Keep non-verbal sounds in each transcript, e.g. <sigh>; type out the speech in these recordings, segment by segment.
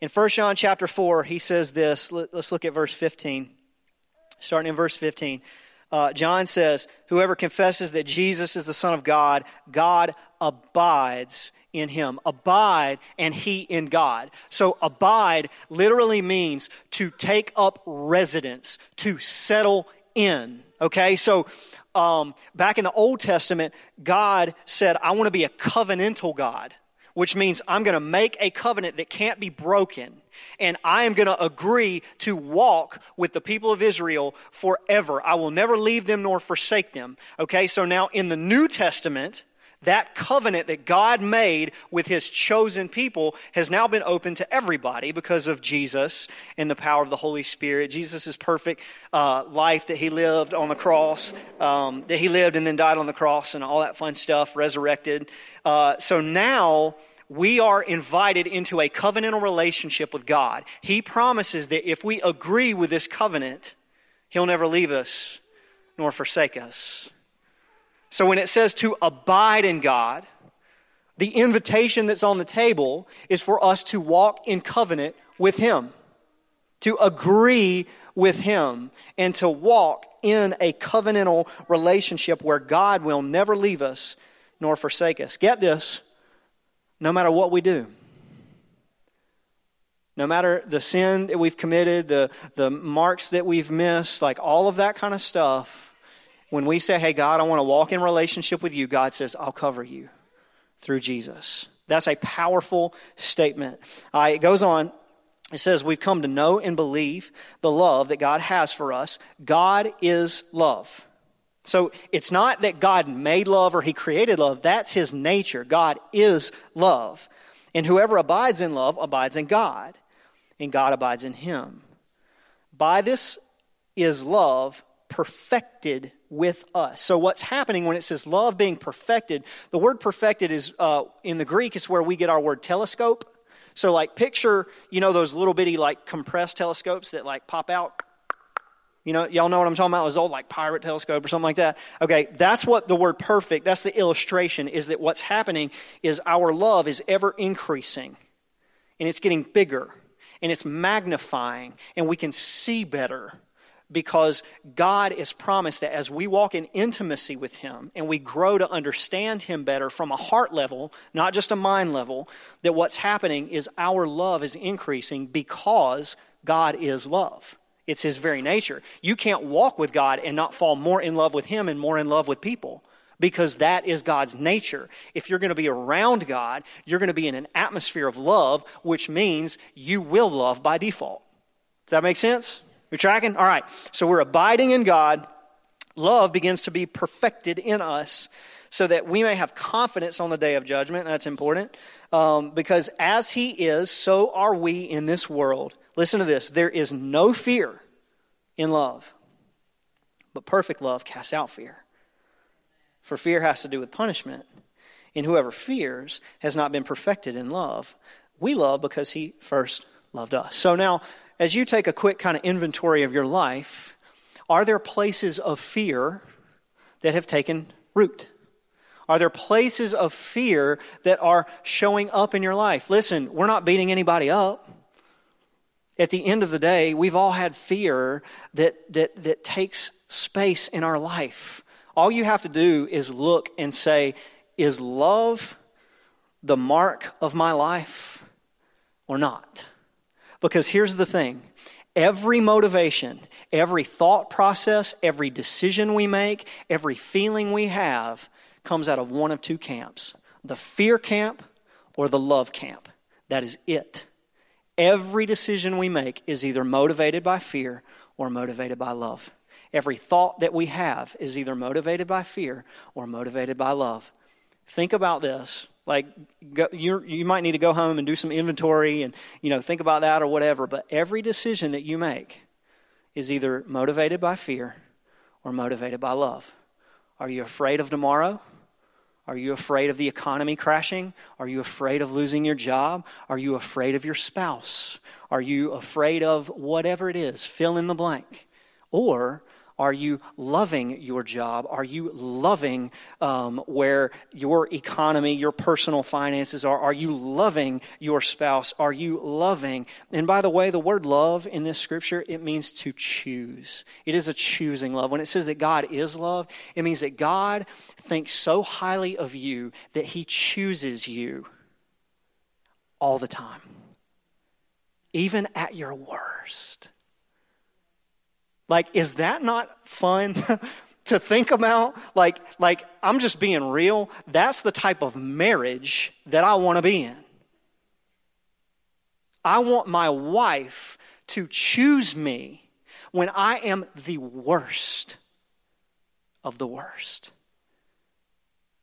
In 1 John chapter 4, he says this. Let's look at verse 15. Starting in verse 15. Uh, John says, Whoever confesses that Jesus is the Son of God, God abides in him. Abide and he in God. So abide literally means to take up residence, to settle in. Okay, so um, back in the Old Testament, God said, I want to be a covenantal God, which means I'm going to make a covenant that can't be broken. And I am going to agree to walk with the people of Israel forever. I will never leave them nor forsake them. Okay, so now in the New Testament, that covenant that God made with his chosen people has now been open to everybody because of Jesus and the power of the Holy Spirit. Jesus' perfect uh, life that he lived on the cross, um, that he lived and then died on the cross and all that fun stuff, resurrected. Uh, so now we are invited into a covenantal relationship with God. He promises that if we agree with this covenant, he'll never leave us nor forsake us. So when it says to abide in God, the invitation that's on the table is for us to walk in covenant with Him, to agree with Him, and to walk in a covenantal relationship where God will never leave us nor forsake us. Get this no matter what we do. No matter the sin that we've committed, the, the marks that we've missed, like all of that kind of stuff, when we say, hey, God, I want to walk in relationship with you, God says, I'll cover you through Jesus. That's a powerful statement. Uh, it goes on. It says, We've come to know and believe the love that God has for us. God is love. So it's not that God made love or He created love. That's His nature. God is love. And whoever abides in love abides in God, and God abides in Him. By this is love perfected with us. So, what's happening when it says love being perfected, the word perfected is uh, in the Greek is where we get our word telescope. So, like, picture, you know, those little bitty, like, compressed telescopes that, like, pop out. You know, y'all know what I'm talking about? Those old, like, pirate telescope or something like that. Okay, that's what the word perfect, that's the illustration, is that what's happening is our love is ever increasing and it's getting bigger and it's magnifying and we can see better because God is promised that as we walk in intimacy with Him and we grow to understand Him better from a heart level, not just a mind level, that what's happening is our love is increasing because God is love. It's His very nature. You can't walk with God and not fall more in love with Him and more in love with people because that is God's nature. If you're going to be around God, you're going to be in an atmosphere of love, which means you will love by default. Does that make sense? You're tracking? All right. So we're abiding in God. Love begins to be perfected in us so that we may have confidence on the day of judgment. That's important. Um, because as He is, so are we in this world. Listen to this there is no fear in love, but perfect love casts out fear. For fear has to do with punishment. And whoever fears has not been perfected in love. We love because He first loved us. So now, as you take a quick kind of inventory of your life, are there places of fear that have taken root? Are there places of fear that are showing up in your life? Listen, we're not beating anybody up. At the end of the day, we've all had fear that, that, that takes space in our life. All you have to do is look and say, Is love the mark of my life or not? Because here's the thing every motivation, every thought process, every decision we make, every feeling we have comes out of one of two camps the fear camp or the love camp. That is it. Every decision we make is either motivated by fear or motivated by love. Every thought that we have is either motivated by fear or motivated by love. Think about this. Like, you you might need to go home and do some inventory and, you know, think about that or whatever. But every decision that you make is either motivated by fear or motivated by love. Are you afraid of tomorrow? Are you afraid of the economy crashing? Are you afraid of losing your job? Are you afraid of your spouse? Are you afraid of whatever it is? Fill in the blank. Or Are you loving your job? Are you loving um, where your economy, your personal finances are? Are you loving your spouse? Are you loving? And by the way, the word love in this scripture, it means to choose. It is a choosing love. When it says that God is love, it means that God thinks so highly of you that he chooses you all the time, even at your worst. Like, is that not fun <laughs> to think about? Like, like, I'm just being real. That's the type of marriage that I want to be in. I want my wife to choose me when I am the worst of the worst.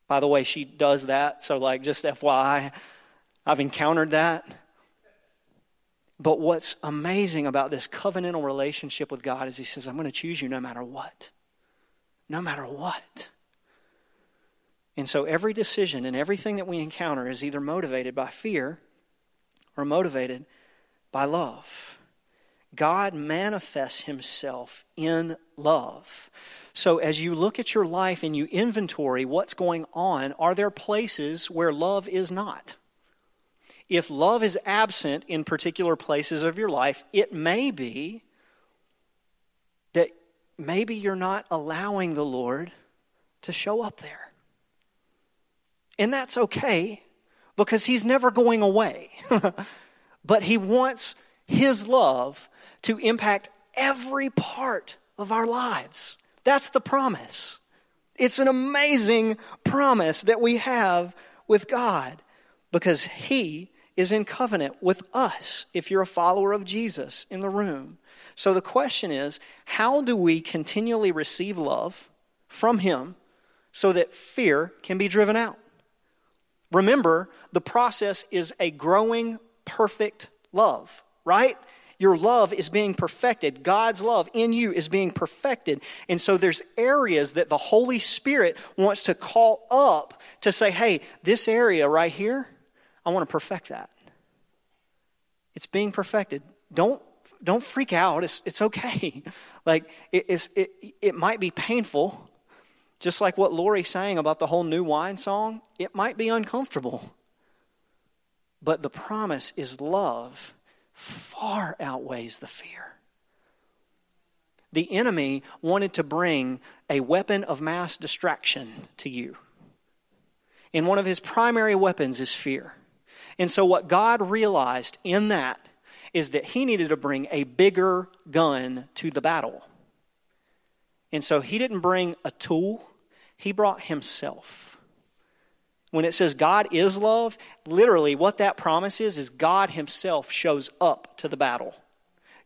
By the way, she does that, so like just FYI, I've encountered that. But what's amazing about this covenantal relationship with God is He says, I'm going to choose you no matter what. No matter what. And so every decision and everything that we encounter is either motivated by fear or motivated by love. God manifests Himself in love. So as you look at your life and you inventory what's going on, are there places where love is not? If love is absent in particular places of your life, it may be that maybe you're not allowing the Lord to show up there. And that's okay because He's never going away. <laughs> but He wants His love to impact every part of our lives. That's the promise. It's an amazing promise that we have with God because He is in covenant with us if you're a follower of Jesus in the room. So the question is how do we continually receive love from Him so that fear can be driven out? Remember, the process is a growing, perfect love, right? Your love is being perfected. God's love in you is being perfected. And so there's areas that the Holy Spirit wants to call up to say, hey, this area right here, I want to perfect that. It's being perfected. Don't don't freak out. It's it's okay. <laughs> Like it, it's it it might be painful, just like what Lori's saying about the whole new wine song. It might be uncomfortable, but the promise is love far outweighs the fear. The enemy wanted to bring a weapon of mass distraction to you. And one of his primary weapons is fear. And so, what God realized in that is that he needed to bring a bigger gun to the battle. And so, he didn't bring a tool, he brought himself. When it says God is love, literally what that promise is, is God himself shows up to the battle.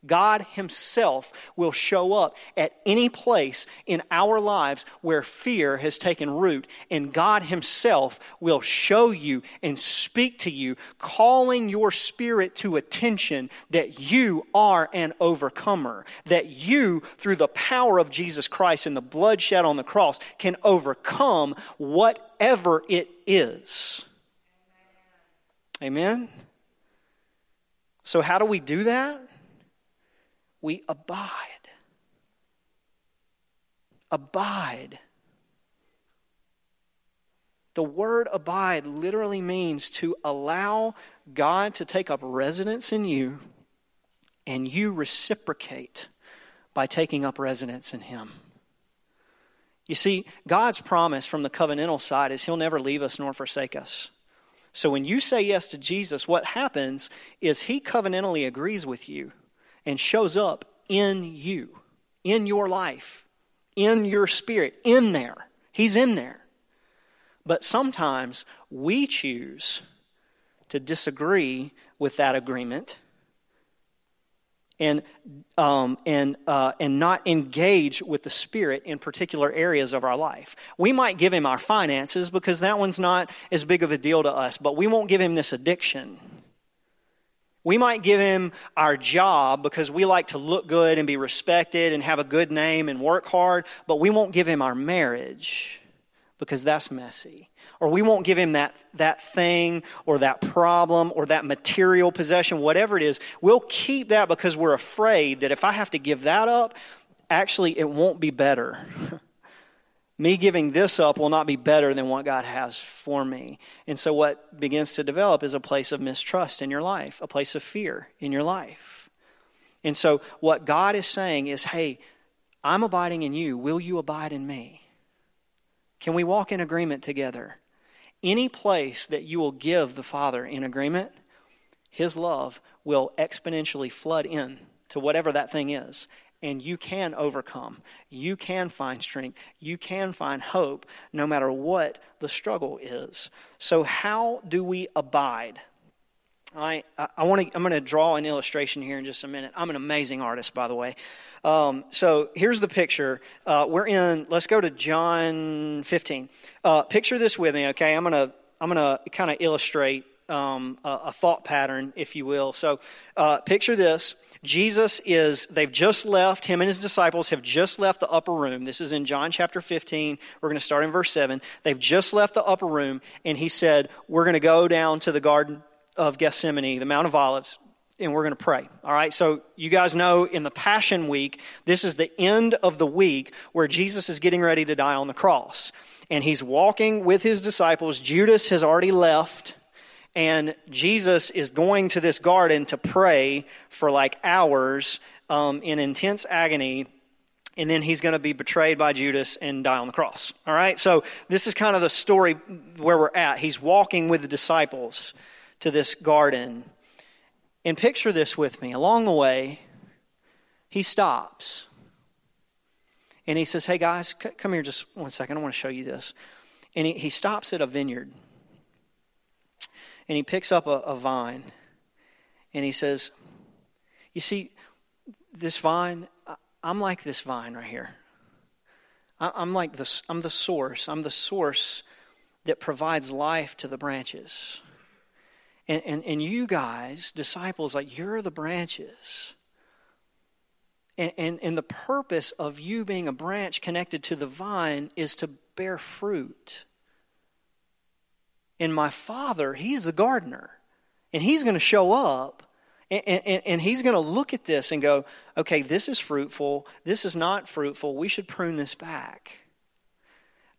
God Himself will show up at any place in our lives where fear has taken root, and God Himself will show you and speak to you, calling your spirit to attention that you are an overcomer, that you, through the power of Jesus Christ and the blood shed on the cross, can overcome whatever it is. Amen? So, how do we do that? We abide. Abide. The word abide literally means to allow God to take up residence in you and you reciprocate by taking up residence in Him. You see, God's promise from the covenantal side is He'll never leave us nor forsake us. So when you say yes to Jesus, what happens is He covenantally agrees with you and shows up in you, in your life, in your spirit, in there. He's in there. But sometimes we choose to disagree with that agreement and, um, and, uh, and not engage with the Spirit in particular areas of our life. We might give Him our finances because that one's not as big of a deal to us, but we won't give Him this addiction we might give him our job because we like to look good and be respected and have a good name and work hard, but we won't give him our marriage because that's messy. Or we won't give him that, that thing or that problem or that material possession, whatever it is. We'll keep that because we're afraid that if I have to give that up, actually, it won't be better. <laughs> me giving this up will not be better than what God has for me. And so, what begins to develop is a place of mistrust in your life, a place of fear in your life. And so, what God is saying is, hey, I'm abiding in you. Will you abide in me? Can we walk in agreement together? Any place that you will give the Father in agreement, His love will exponentially flood in to whatever that thing is. And you can overcome. You can find strength. You can find hope no matter what the struggle is. So, how do we abide? I, I want to, I'm going to draw an illustration here in just a minute. I'm an amazing artist, by the way. Um, so here's the picture. Uh, we're in, let's go to John 15. Uh, picture this with me, okay? I'm going to, I'm going to kind of illustrate um, a, a, thought pattern, if you will. So uh, picture this. Jesus is, they've just left, him and his disciples have just left the upper room. This is in John chapter 15. We're going to start in verse 7. They've just left the upper room, and he said, We're going to go down to the garden of Gethsemane, the Mount of Olives, and we're going to pray. All right, so you guys know in the Passion Week, this is the end of the week where Jesus is getting ready to die on the cross. And he's walking with his disciples. Judas has already left. And Jesus is going to this garden to pray for like hours um, in intense agony and then he's going to be betrayed by Judas and die on the cross. All right? So this is kind of the story where we're at. He's walking with the disciples to this garden. And picture this with me. Along the way, he stops. And he says, Hey guys, c- come here just one second. I want to show you this. And he, he stops at a vineyard. And he picks up a, a vine. And he says, You see, this vine, I'm like this vine right here. I'm like this, I'm the source. I'm the source that provides life to the branches. And, and, and you guys, disciples, like you're the branches. And, and, and the purpose of you being a branch connected to the vine is to bear fruit. And my father, he's the gardener. And he's going to show up and, and, and, he's going to look at this and go, okay, this is fruitful. This is not fruitful. We should prune this back.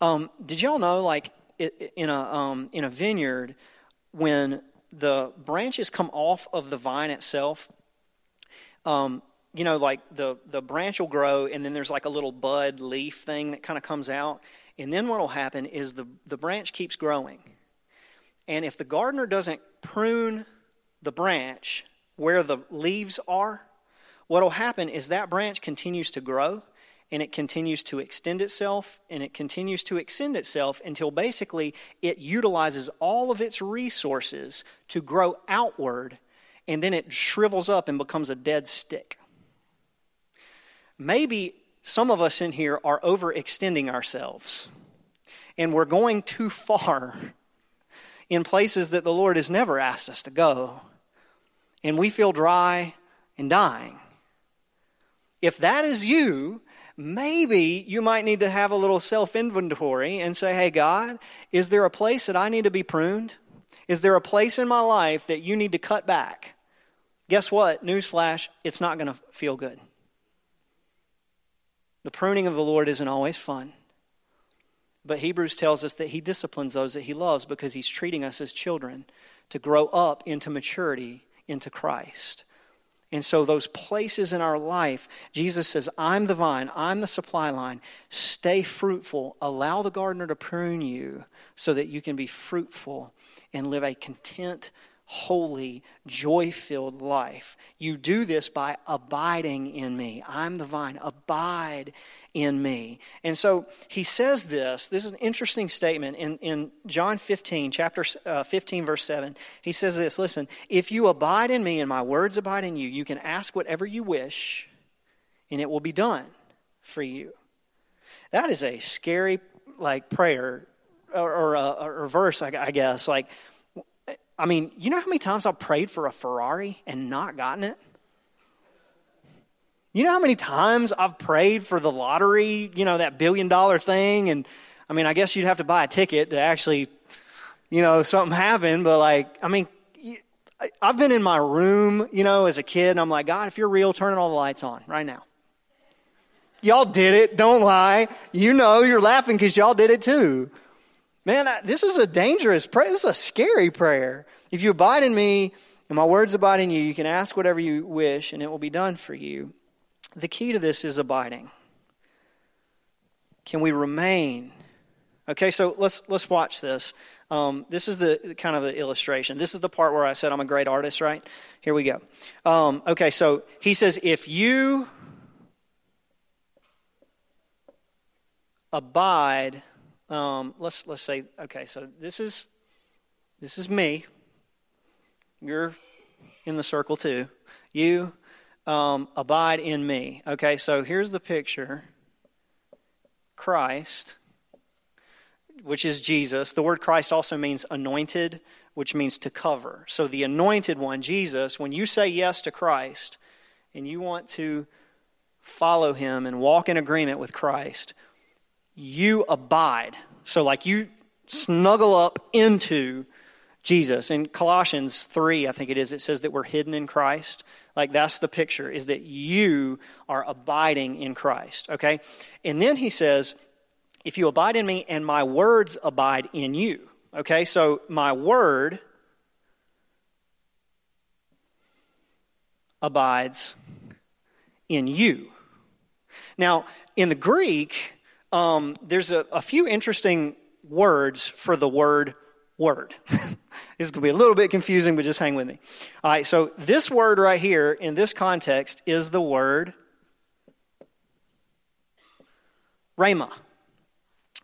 Um, did y'all know, like, in a, um, in a vineyard, when the branches come off of the vine itself. Um, you know, like the, the branch will grow, and then there's like a little bud leaf thing that kind of comes out. And then what will happen is the, the branch keeps growing. And if the gardener doesn't prune the branch where the leaves are, what will happen is that branch continues to grow and it continues to extend itself and it continues to extend itself until basically it utilizes all of its resources to grow outward and then it shrivels up and becomes a dead stick. Maybe some of us in here are overextending ourselves and we're going too far in places that the Lord has never asked us to go. And we feel dry and dying. If that is you, maybe you might need to have a little self inventory and say, hey, God, is there a place that I need to be pruned? Is there a place in my life that you need to cut back? Guess what? Newsflash, it's not going to feel good. The pruning of the Lord isn't always fun. But Hebrews tells us that he disciplines those that he loves because he's treating us as children to grow up into maturity into Christ. And so, those places in our life, Jesus says, I'm the vine, I'm the supply line. Stay fruitful. Allow the gardener to prune you so that you can be fruitful and live a content, holy, joy filled life. You do this by abiding in me. I'm the vine. Abide in me. And so he says this. This is an interesting statement in, in John 15, chapter uh, 15, verse 7. He says this Listen, if you abide in me and my words abide in you, you can ask whatever you wish, and it will be done for you. That is a scary like prayer or, or, uh, or verse, I, I guess. Like, I mean, you know how many times I've prayed for a Ferrari and not gotten it? You know how many times I've prayed for the lottery, you know, that billion dollar thing? And I mean, I guess you'd have to buy a ticket to actually, you know, something happen. But like, I mean, I've been in my room, you know, as a kid, and I'm like, God, if you're real, turn all the lights on right now. Y'all did it. Don't lie. You know you're laughing because y'all did it too. Man, this is a dangerous prayer. This is a scary prayer. If you abide in me and my words abide in you, you can ask whatever you wish and it will be done for you. The key to this is abiding. Can we remain? Okay, so let's let's watch this. Um, this is the kind of the illustration. This is the part where I said I'm a great artist, right? Here we go. Um, okay, so he says, if you abide, um, let's let's say, okay, so this is this is me. You're in the circle too. You um, abide in me. Okay, so here's the picture. Christ which is Jesus. The word Christ also means anointed, which means to cover. So the anointed one, Jesus, when you say yes to Christ and you want to follow him and walk in agreement with Christ, you abide. So, like you snuggle up into Jesus. In Colossians 3, I think it is, it says that we're hidden in Christ. Like that's the picture, is that you are abiding in Christ. Okay? And then he says, if you abide in me and my words abide in you. Okay, so my word abides in you. Now, in the Greek, um, there's a, a few interesting words for the word word. <laughs> this is going to be a little bit confusing, but just hang with me. All right, so this word right here in this context is the word rhema.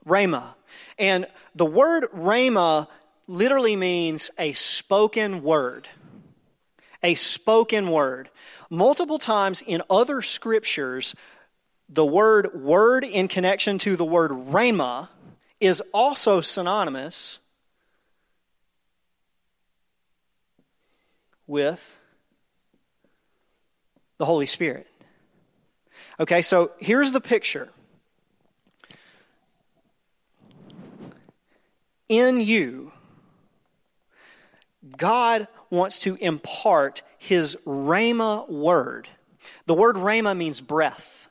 Rhema. And the word Rhema literally means a spoken word. A spoken word. Multiple times in other scriptures, the word word in connection to the word Rhema is also synonymous with the Holy Spirit. Okay, so here's the picture in you, God wants to impart his Rhema word. The word Rhema means breath.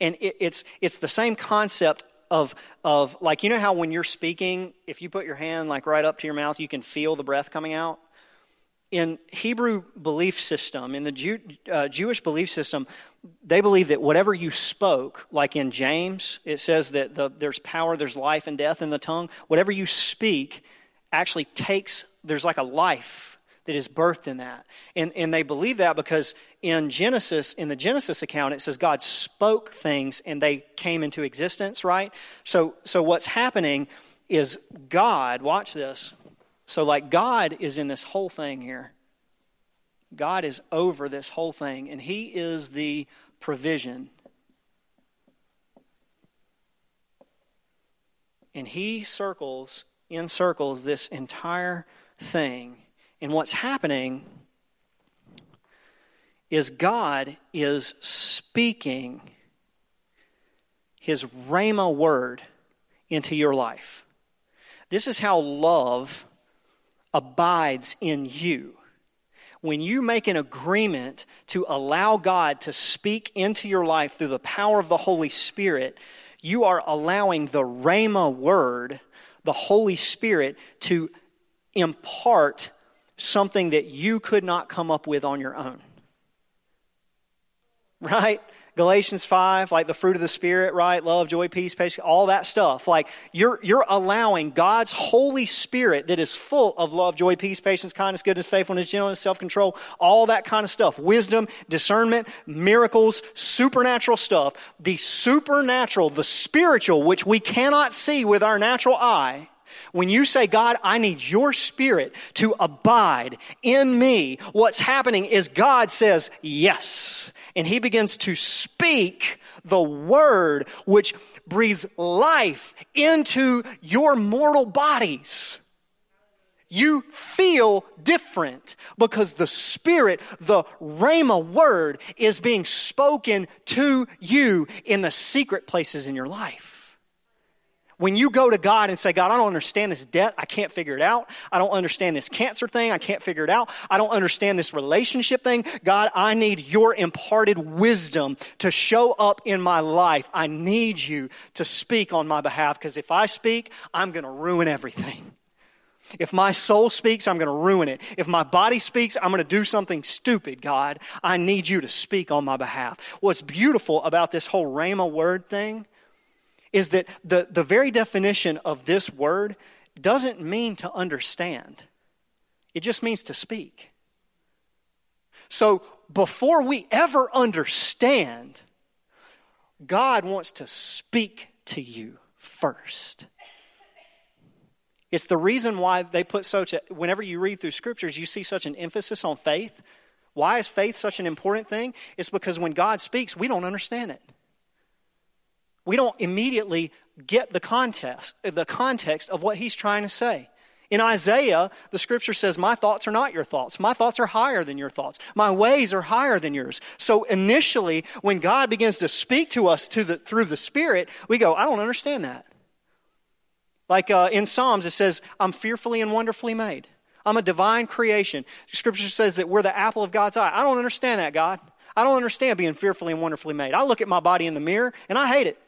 And it, it's, it's the same concept of, of, like, you know how when you're speaking, if you put your hand like right up to your mouth, you can feel the breath coming out? In Hebrew belief system, in the Jew, uh, Jewish belief system, they believe that whatever you spoke, like in James, it says that the, there's power, there's life and death in the tongue. Whatever you speak actually takes, there's like a life that is birthed in that. And, and they believe that because in Genesis, in the Genesis account, it says God spoke things and they came into existence, right? So, so what's happening is God, watch this. So, like, God is in this whole thing here. God is over this whole thing, and He is the provision. And He circles, encircles this entire thing. And what's happening is God is speaking His Rhema word into your life. This is how love abides in you when you make an agreement to allow God to speak into your life through the power of the Holy Spirit, you are allowing the Rhema word, the Holy Spirit, to impart something that you could not come up with on your own. Right? Galatians 5, like the fruit of the Spirit, right? Love, joy, peace, patience, all that stuff. Like you're, you're allowing God's Holy Spirit that is full of love, joy, peace, patience, kindness, goodness, faithfulness, gentleness, self control, all that kind of stuff. Wisdom, discernment, miracles, supernatural stuff. The supernatural, the spiritual, which we cannot see with our natural eye. When you say, God, I need your spirit to abide in me, what's happening is God says, yes and he begins to speak the word which breathes life into your mortal bodies. You feel different because the Spirit, the Rhema word, is being spoken to you in the secret places in your life. When you go to God and say, God, I don't understand this debt. I can't figure it out. I don't understand this cancer thing. I can't figure it out. I don't understand this relationship thing. God, I need your imparted wisdom to show up in my life. I need you to speak on my behalf because if I speak, I'm going to ruin everything. If my soul speaks, I'm going to ruin it. If my body speaks, I'm going to do something stupid, God. I need you to speak on my behalf. What's beautiful about this whole Rhema word thing is that the, the very definition of this word doesn't mean to understand, it just means to speak. So before we ever understand, God wants to speak to you first. It's the reason why they put such a, whenever you read through scriptures, you see such an emphasis on faith. Why is faith such an important thing? It's because when God speaks, we don't understand it we don't immediately get the context, the context of what he's trying to say. In Isaiah, the scripture says, My thoughts are not your thoughts. My thoughts are higher than your thoughts. My ways are higher than yours. So initially, when God begins to speak to us to the, through the Spirit, we go, I don't understand that. Like uh, in Psalms, it says, I'm fearfully and wonderfully made. I'm a divine creation. Scripture says that we're the apple of God's eye. I don't understand that, God. I don't understand being fearfully and wonderfully made. I look at my body in the mirror and I hate it.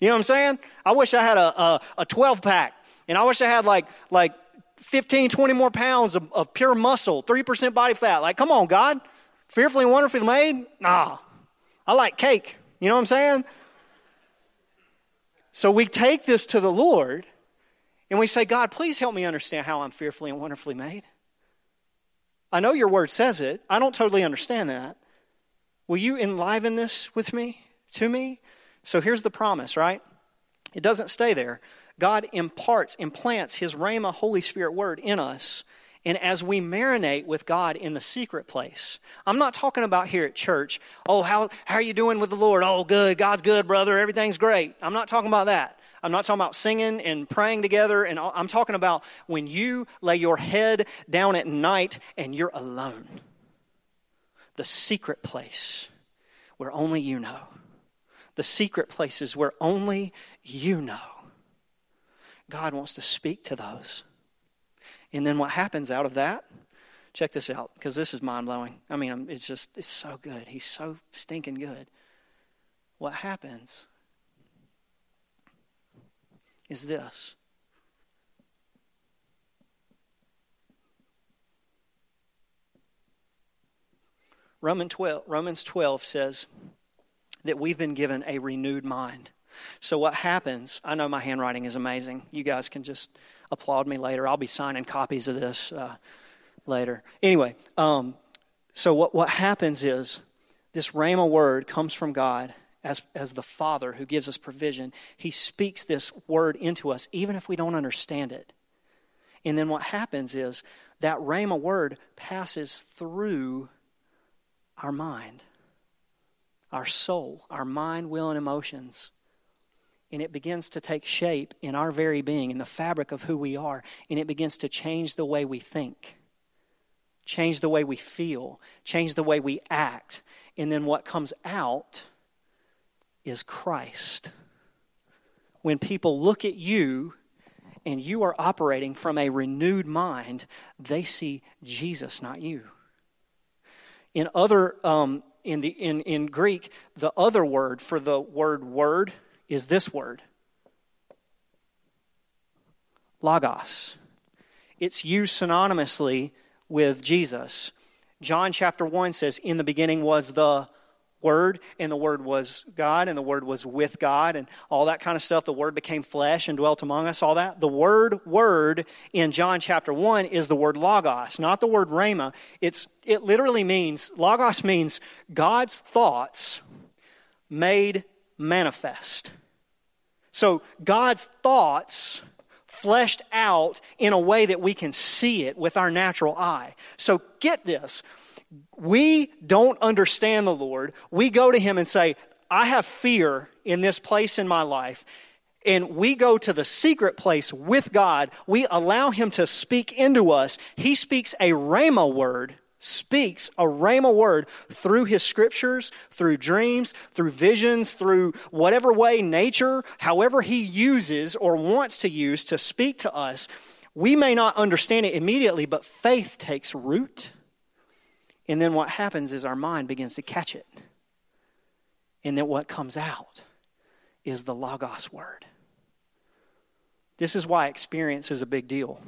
You know what I'm saying? I wish I had a, a, a 12 pack, and I wish I had like, like 15, 20 more pounds of, of pure muscle, 3% body fat. Like, come on, God. Fearfully and wonderfully made? Nah. I like cake. You know what I'm saying? So we take this to the Lord and we say, God, please help me understand how I'm fearfully and wonderfully made. I know your word says it. I don't totally understand that. Will you enliven this with me, to me? So here's the promise, right? It doesn't stay there. God imparts, implants His Rhema Holy Spirit word in us. And as we marinate with God in the secret place, I'm not talking about here at church, oh, how, how are you doing with the Lord? Oh, good. God's good, brother. Everything's great. I'm not talking about that. I'm not talking about singing and praying together. And I'm talking about when you lay your head down at night and you're alone. The secret place where only you know the secret places where only you know. God wants to speak to those. And then what happens out of that? Check this out, because this is mind blowing. I mean, it's just, it's so good. He's so stinking good. What happens is this. Roman 12, Romans 12 says, that we've been given a renewed mind. So, what happens, I know my handwriting is amazing. You guys can just applaud me later. I'll be signing copies of this uh, later. Anyway, um, so what, what happens is this Rhema word comes from God as, as the Father who gives us provision. He speaks this word into us, even if we don't understand it. And then what happens is that Rhema word passes through our mind our soul, our mind, will, and emotions. And it begins to take shape in our very being, in the fabric of who we are. And it begins to change the way we think, change the way we feel, change the way we act. And then what comes out is Christ. When people look at you and you are operating from a renewed mind, they see Jesus, not you. In other um, in, the, in, in Greek, the other word for the word word is this word logos. It's used synonymously with Jesus. John chapter 1 says, In the beginning was the Word, and the Word was God, and the Word was with God, and all that kind of stuff. The Word became flesh and dwelt among us, all that. The word, word in John chapter 1 is the word logos, not the word rhema. It's, it literally means, logos means God's thoughts made manifest. So God's thoughts fleshed out in a way that we can see it with our natural eye. So get this we don't understand the Lord, we go to Him and say, I have fear in this place in my life. And we go to the secret place with God. We allow Him to speak into us. He speaks a Rhema word speaks a rhema word through his scriptures, through dreams, through visions, through whatever way nature, however he uses or wants to use to speak to us, we may not understand it immediately, but faith takes root. And then what happens is our mind begins to catch it. And then what comes out is the Logos word. This is why experience is a big deal.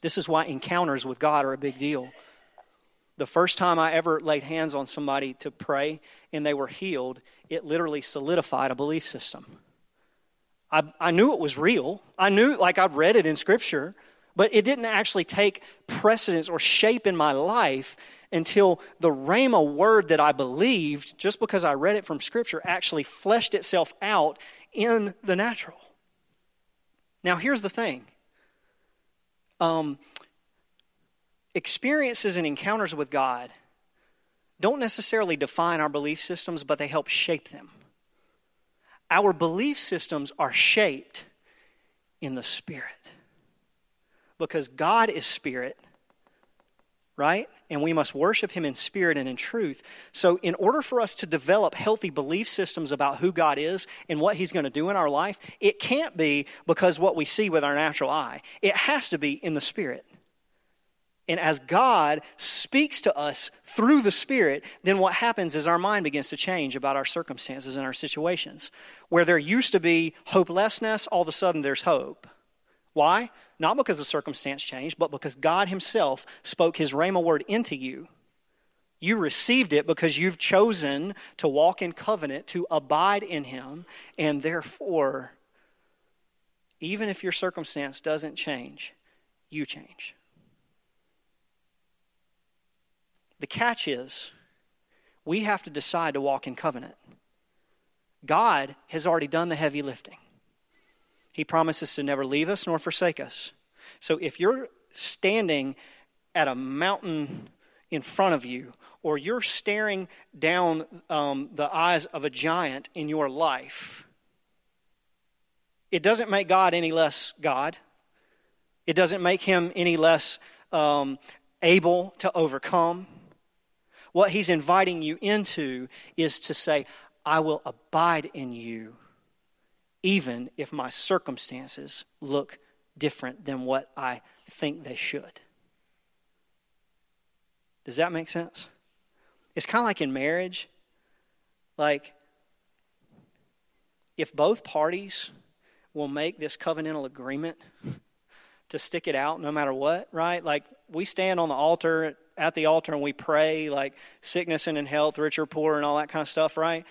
This is why encounters with God are a big deal. The first time I ever laid hands on somebody to pray and they were healed, it literally solidified a belief system. I, I knew it was real. I knew, like, I'd read it in Scripture, but it didn't actually take precedence or shape in my life until the Rhema word that I believed, just because I read it from Scripture, actually fleshed itself out in the natural. Now, here's the thing um, experiences and encounters with God don't necessarily define our belief systems, but they help shape them. Our belief systems are shaped in the Spirit because God is Spirit, right? And we must worship Him in spirit and in truth. So, in order for us to develop healthy belief systems about who God is and what He's going to do in our life, it can't be because what we see with our natural eye. It has to be in the Spirit. And as God speaks to us through the Spirit, then what happens is our mind begins to change about our circumstances and our situations. Where there used to be hopelessness, all of a sudden there's hope. Why? Not because the circumstance changed, but because God Himself spoke His Rhema word into you. You received it because you've chosen to walk in covenant, to abide in Him, and therefore, even if your circumstance doesn't change, you change. The catch is, we have to decide to walk in covenant. God has already done the heavy lifting. He promises to never leave us nor forsake us. So if you're standing at a mountain in front of you, or you're staring down um, the eyes of a giant in your life, it doesn't make God any less God. It doesn't make him any less um, able to overcome. What he's inviting you into is to say, I will abide in you even if my circumstances look different than what I think they should. Does that make sense? It's kind of like in marriage. Like, if both parties will make this covenantal agreement to stick it out no matter what, right? Like, we stand on the altar, at the altar, and we pray, like sickness and in health, rich or poor, and all that kind of stuff, right?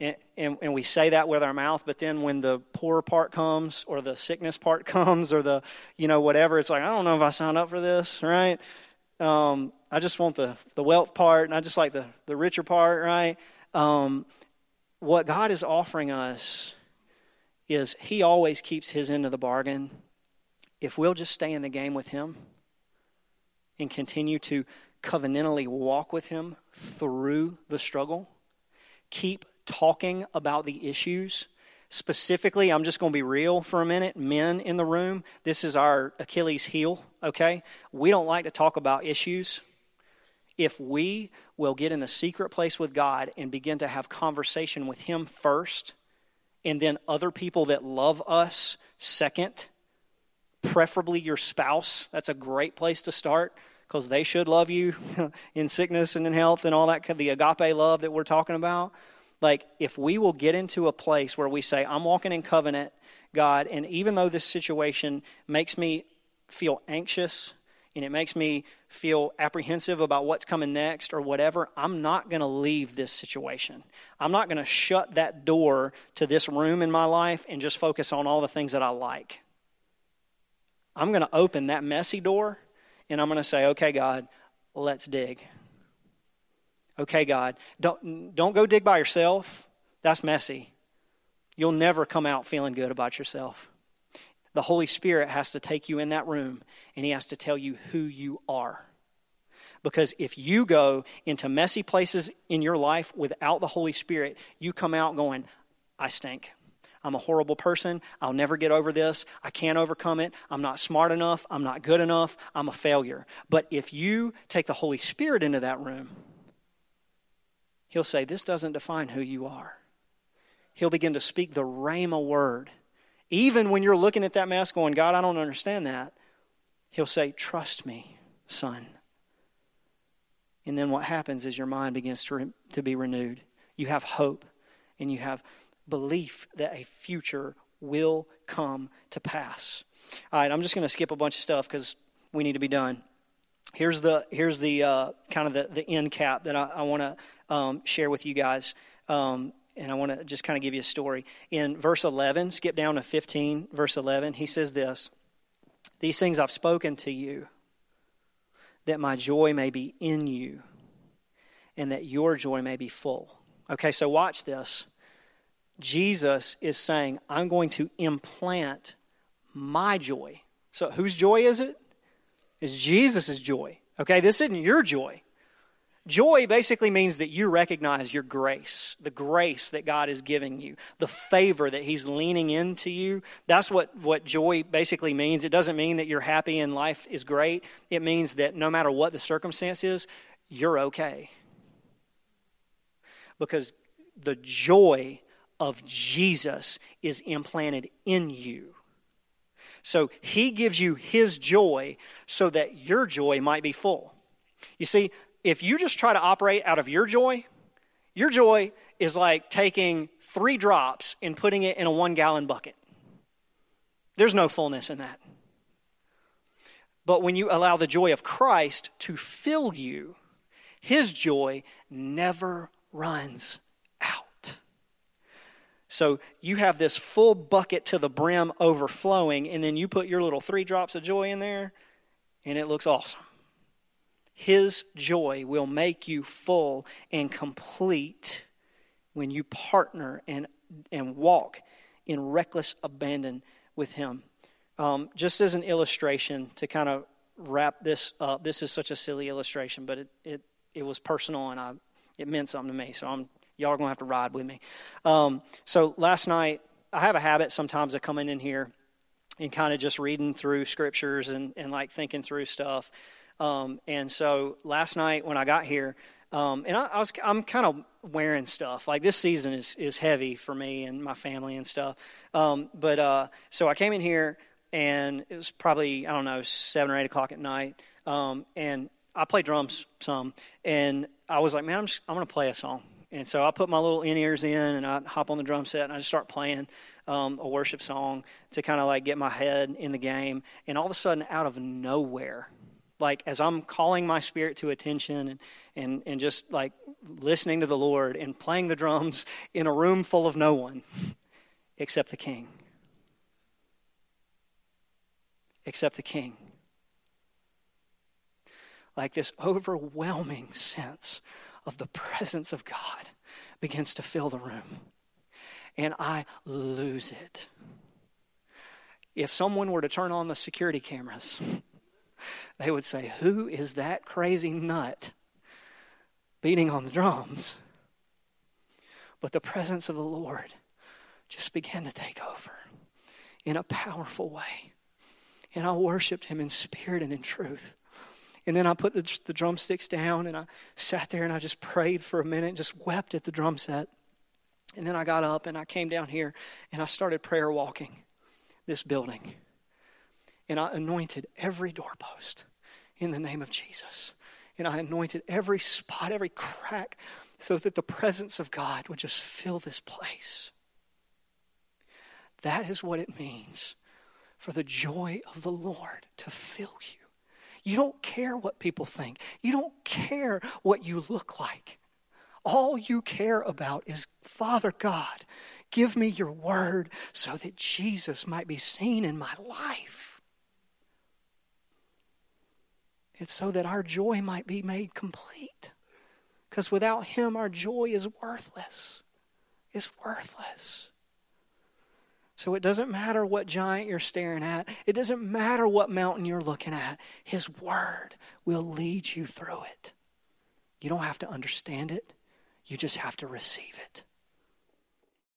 And, and, and, we say that with our mouth, but then when the poor part comes or the sickness part <laughs> comes or the, you know, whatever, it's like, I don't know if I signed up for this, right? Um, I just want the, the wealth part and I just like the, the richer part, right? Um, what God is offering us is He always keeps His end of the bargain. If we'll just stay in the game with Him and continue to covenantally walk with Him through the struggle, keep talking about the issues. Specifically, I'm just going to be real for a minute. Men in the room, this is our Achilles heel, okay? We don't like to talk about issues. If we will get in the secret place with God and begin to have conversation with Him first, and then other people that love us second, preferably your spouse, that's a great place to start because they should love you <laughs> in sickness and in health and all that, the agape love that we're talking about. Like, if we will get into a place where we say, I'm walking in covenant, God, and even though this situation makes me feel anxious and it makes me feel apprehensive about what's coming next or whatever, I'm not going to leave this situation. I'm not going to shut that door to this room in my life and just focus on all the things that I like. I'm going to open that messy door and I'm going to say, okay, God, let's dig. Okay, God, don't, don't go dig by yourself. That's messy. You'll never come out feeling good about yourself. The Holy Spirit has to take you in that room and He has to tell you who you are. Because if you go into messy places in your life without the Holy Spirit, you come out going, I stink. I'm a horrible person. I'll never get over this. I can't overcome it. I'm not smart enough. I'm not good enough. I'm a failure. But if you take the Holy Spirit into that room, He'll say, This doesn't define who you are. He'll begin to speak the Rhema word. Even when you're looking at that mask going, God, I don't understand that, He'll say, Trust me, son. And then what happens is your mind begins to, re- to be renewed. You have hope and you have belief that a future will come to pass. All right, I'm just going to skip a bunch of stuff because we need to be done. Here's the here's the uh, kind of the, the end cap that I, I want to um, share with you guys, um, and I want to just kind of give you a story. In verse 11, skip down to 15, verse 11, he says this: "These things I've spoken to you, that my joy may be in you, and that your joy may be full." Okay, so watch this. Jesus is saying, I'm going to implant my joy. So, whose joy is it? It's Jesus' joy. Okay, this isn't your joy. Joy basically means that you recognize your grace, the grace that God is giving you, the favor that He's leaning into you. That's what, what joy basically means. It doesn't mean that you're happy and life is great. It means that no matter what the circumstance is, you're okay. Because the joy of Jesus is implanted in you. So he gives you his joy so that your joy might be full. You see, if you just try to operate out of your joy, your joy is like taking three drops and putting it in a one gallon bucket. There's no fullness in that. But when you allow the joy of Christ to fill you, his joy never runs out. so you have this full bucket to the brim overflowing, and then you put your little three drops of joy in there, and it looks awesome. His joy will make you full and complete when you partner and, and walk in reckless abandon with Him. Um, just as an illustration to kind of wrap this up, this is such a silly illustration, but it, it, it was personal and I, it meant something to me, so I'm y'all are going to have to ride with me. Um, so last night, I have a habit sometimes of coming in here and kind of just reading through scriptures and, and like thinking through stuff. Um, and so last night when I got here, um, and I, I, was I'm kind of wearing stuff like this season is is heavy for me and my family and stuff. Um, but uh, so I came in here and it was probably I don't know seven or eight o'clock at night, um, and I play drums some, and I was like, man, I'm just, I'm gonna play a song. And so I put my little in ears in and I hop on the drum set and I just start playing um, a worship song to kind of like get my head in the game. And all of a sudden, out of nowhere, like as I'm calling my spirit to attention and, and, and just like listening to the Lord and playing the drums in a room full of no one except the King. Except the King. Like this overwhelming sense of the presence of God begins to fill the room. And I lose it. If someone were to turn on the security cameras, they would say, Who is that crazy nut beating on the drums? But the presence of the Lord just began to take over in a powerful way. And I worshiped him in spirit and in truth. And then I put the, the drumsticks down and I sat there and I just prayed for a minute, just wept at the drum set. And then I got up and I came down here and I started prayer walking this building. And I anointed every doorpost in the name of Jesus. And I anointed every spot, every crack, so that the presence of God would just fill this place. That is what it means for the joy of the Lord to fill you. You don't care what people think. You don't care what you look like. All you care about is, Father God, give me your word so that Jesus might be seen in my life. It's so that our joy might be made complete. Because without Him, our joy is worthless. It's worthless. So it doesn't matter what giant you're staring at, it doesn't matter what mountain you're looking at. His word will lead you through it. You don't have to understand it, you just have to receive it.